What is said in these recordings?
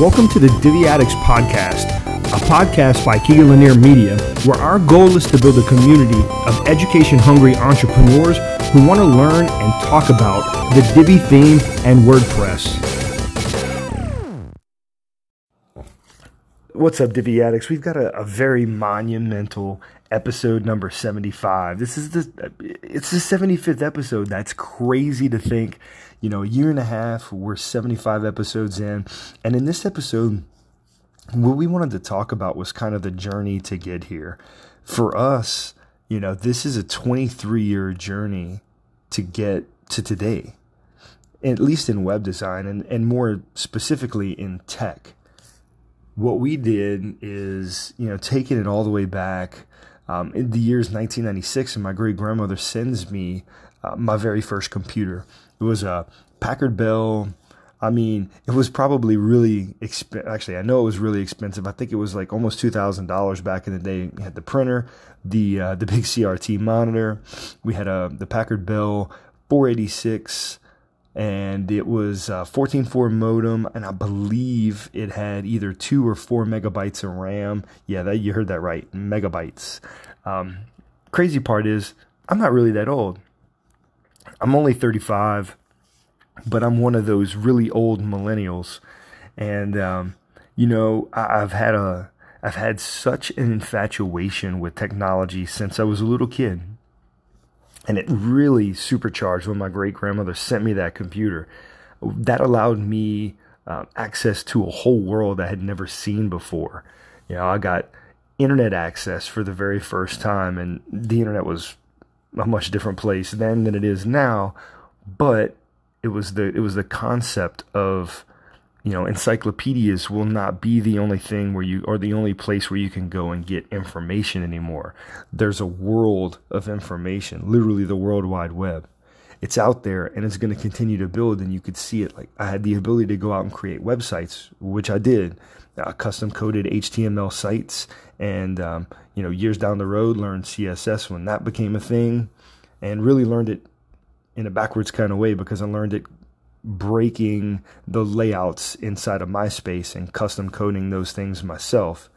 Welcome to the Divi Addicts Podcast, a podcast by Keegan Lanier Media, where our goal is to build a community of education hungry entrepreneurs who want to learn and talk about the Divi theme and WordPress. What's up, Divi Addicts? We've got a, a very monumental episode number 75. This is the it's the 75th episode. That's crazy to think you know, a year and a half, we're 75 episodes in. And in this episode, what we wanted to talk about was kind of the journey to get here. For us, you know, this is a 23 year journey to get to today, at least in web design and, and more specifically in tech. What we did is, you know, taking it all the way back um, in the years 1996, and my great grandmother sends me uh, my very first computer. It was a Packard Bell. I mean, it was probably really expensive. Actually, I know it was really expensive. I think it was like almost two thousand dollars back in the day. We had the printer, the uh, the big CRT monitor. We had a uh, the Packard Bell 486, and it was a 14.4 modem, and I believe it had either two or four megabytes of RAM. Yeah, that you heard that right, megabytes. Um, crazy part is, I'm not really that old. I'm only 35, but I'm one of those really old millennials, and um, you know I've had a I've had such an infatuation with technology since I was a little kid, and it really supercharged when my great grandmother sent me that computer. That allowed me uh, access to a whole world I had never seen before. You know, I got internet access for the very first time, and the internet was a much different place then than it is now. But it was the it was the concept of you know encyclopedias will not be the only thing where you or the only place where you can go and get information anymore. There's a world of information, literally the world wide web. It's out there and it's going to continue to build and you could see it like I had the ability to go out and create websites, which I did, uh, custom coded HTML sites and um, you know years down the road learned css when that became a thing and really learned it in a backwards kind of way because i learned it breaking the layouts inside of myspace and custom coding those things myself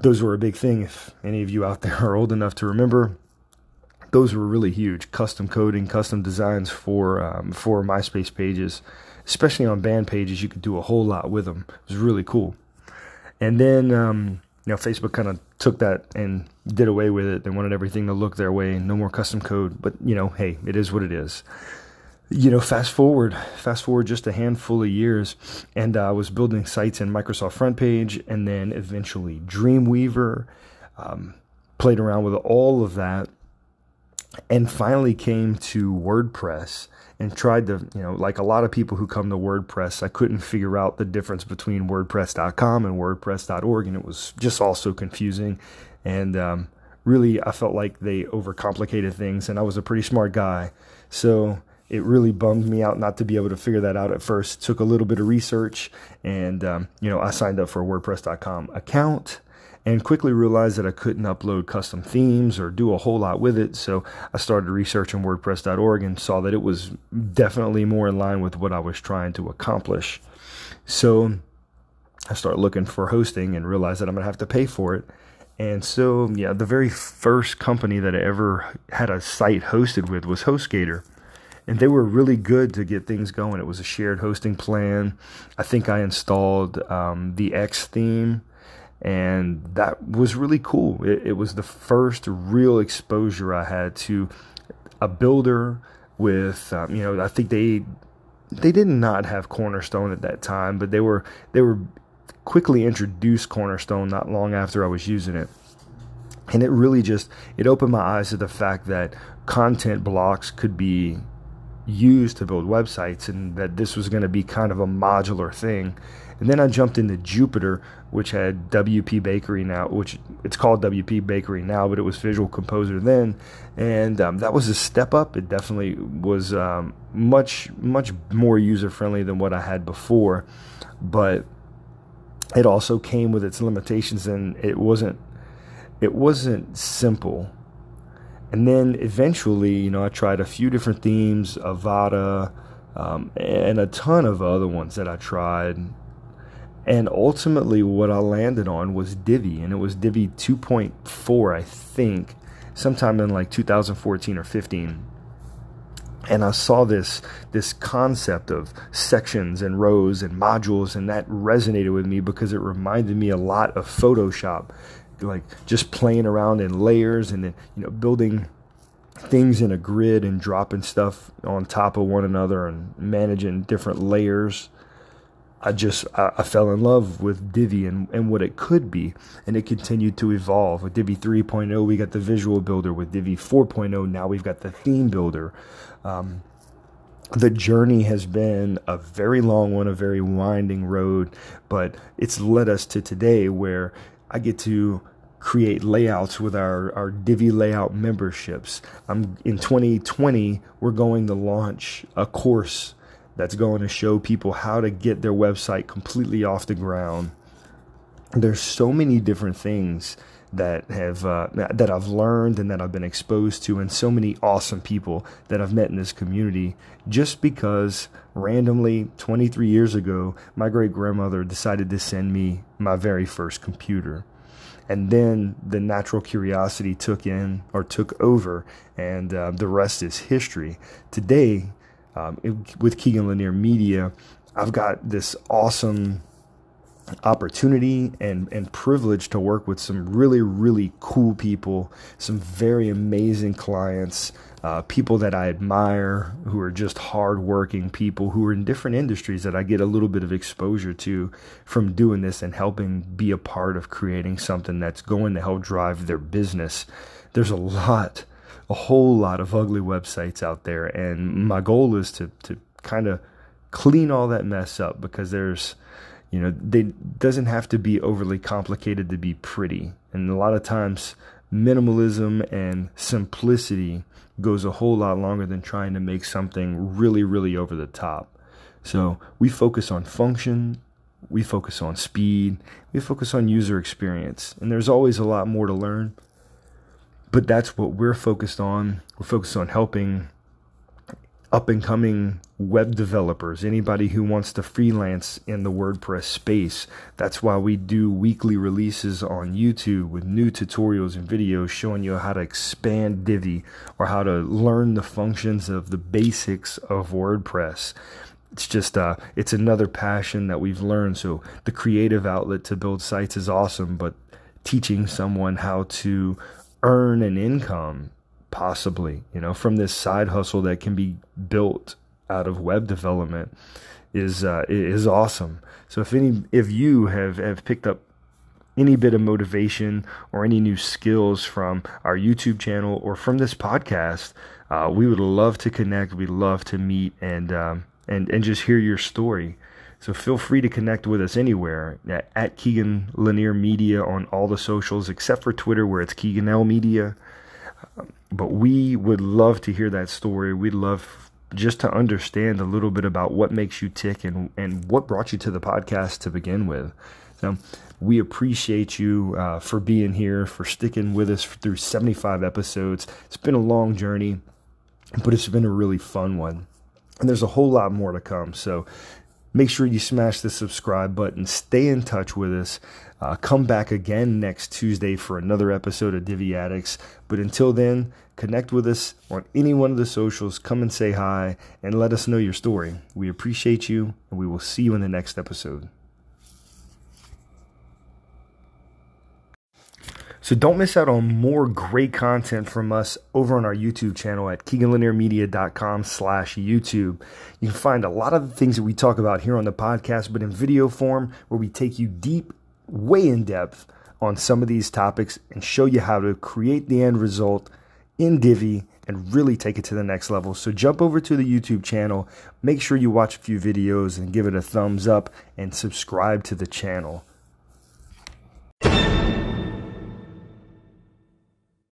those were a big thing if any of you out there are old enough to remember those were really huge custom coding custom designs for um, for myspace pages especially on band pages you could do a whole lot with them it was really cool and then um, you know, Facebook kind of took that and did away with it. They wanted everything to look their way, no more custom code. But you know, hey, it is what it is. You know, fast forward, fast forward just a handful of years, and uh, I was building sites in Microsoft Front Page, and then eventually Dreamweaver. Um, played around with all of that, and finally came to WordPress and tried to, you know, like a lot of people who come to WordPress, I couldn't figure out the difference between WordPress.com and WordPress.org, and it was just all so confusing. And um, really, I felt like they overcomplicated things, and I was a pretty smart guy. So it really bummed me out not to be able to figure that out at first. Took a little bit of research, and, um, you know, I signed up for a WordPress.com account and quickly realized that I couldn't upload custom themes or do a whole lot with it. So I started researching WordPress.org and saw that it was definitely more in line with what I was trying to accomplish. So I started looking for hosting and realized that I'm going to have to pay for it. And so, yeah, the very first company that I ever had a site hosted with was HostGator. And they were really good to get things going. It was a shared hosting plan. I think I installed um, the X theme and that was really cool. It, it, was the first real exposure I had to a builder with, um, you know, I think they they did not have Cornerstone at that time, but they were they were quickly introduced Cornerstone not long after I was using it. And it really just it opened my eyes to the fact that content blocks could be used to build websites and that this was going to be kind of a modular thing and then I jumped into Jupiter, which had WP Bakery now, which it's called WP Bakery now, but it was Visual Composer then, and um, that was a step up. It definitely was um, much much more user friendly than what I had before, but it also came with its limitations, and it wasn't it wasn't simple. And then eventually, you know, I tried a few different themes, Avada, um, and a ton of other ones that I tried. And ultimately, what I landed on was Divi, and it was Divi 2.4, I think, sometime in like 2014 or 15 and I saw this this concept of sections and rows and modules, and that resonated with me because it reminded me a lot of Photoshop, like just playing around in layers and then you know building things in a grid and dropping stuff on top of one another and managing different layers. I just I, I, fell in love with Divi and, and what it could be, and it continued to evolve. With Divi 3.0, we got the visual builder. With Divi 4.0, now we've got the theme builder. Um, the journey has been a very long one, a very winding road, but it's led us to today where I get to create layouts with our, our Divi layout memberships. Um, in 2020, we're going to launch a course that's going to show people how to get their website completely off the ground. There's so many different things that have uh, that I've learned and that I've been exposed to, and so many awesome people that I've met in this community. Just because randomly, 23 years ago, my great grandmother decided to send me my very first computer, and then the natural curiosity took in or took over, and uh, the rest is history. Today, um, it, with Keegan Lanier Media, I've got this awesome opportunity and, and privilege to work with some really, really cool people, some very amazing clients, uh, people that I admire who are just hardworking people who are in different industries that I get a little bit of exposure to from doing this and helping be a part of creating something that's going to help drive their business. There's a lot, a whole lot of ugly websites out there, and my goal is to, to kind of clean all that mess up because there's you know, they doesn't have to be overly complicated to be pretty. And a lot of times minimalism and simplicity goes a whole lot longer than trying to make something really really over the top. So, we focus on function, we focus on speed, we focus on user experience. And there's always a lot more to learn. But that's what we're focused on. We're focused on helping up and coming web developers, anybody who wants to freelance in the WordPress space. That's why we do weekly releases on YouTube with new tutorials and videos showing you how to expand Divi or how to learn the functions of the basics of WordPress. It's just uh, it's another passion that we've learned. So the creative outlet to build sites is awesome, but teaching someone how to earn an income possibly, you know, from this side hustle that can be built out of web development is uh, is awesome. So if any if you have have picked up any bit of motivation or any new skills from our YouTube channel or from this podcast, uh, we would love to connect. We'd love to meet and um, and and just hear your story. So feel free to connect with us anywhere at, at Keegan Lanier Media on all the socials except for Twitter where it's Keegan L Media. But we would love to hear that story. We'd love just to understand a little bit about what makes you tick and, and what brought you to the podcast to begin with. So we appreciate you uh, for being here, for sticking with us through 75 episodes. It's been a long journey, but it's been a really fun one. And there's a whole lot more to come. So make sure you smash the subscribe button. Stay in touch with us. Uh, come back again next Tuesday for another episode of Divi Addicts. But until then, connect with us on any one of the socials. Come and say hi and let us know your story. We appreciate you, and we will see you in the next episode. So don't miss out on more great content from us over on our YouTube channel at KeeganLanierMedia.com slash YouTube. You can find a lot of the things that we talk about here on the podcast, but in video form where we take you deep way in depth on some of these topics and show you how to create the end result in Divi and really take it to the next level. So jump over to the YouTube channel, make sure you watch a few videos and give it a thumbs up and subscribe to the channel.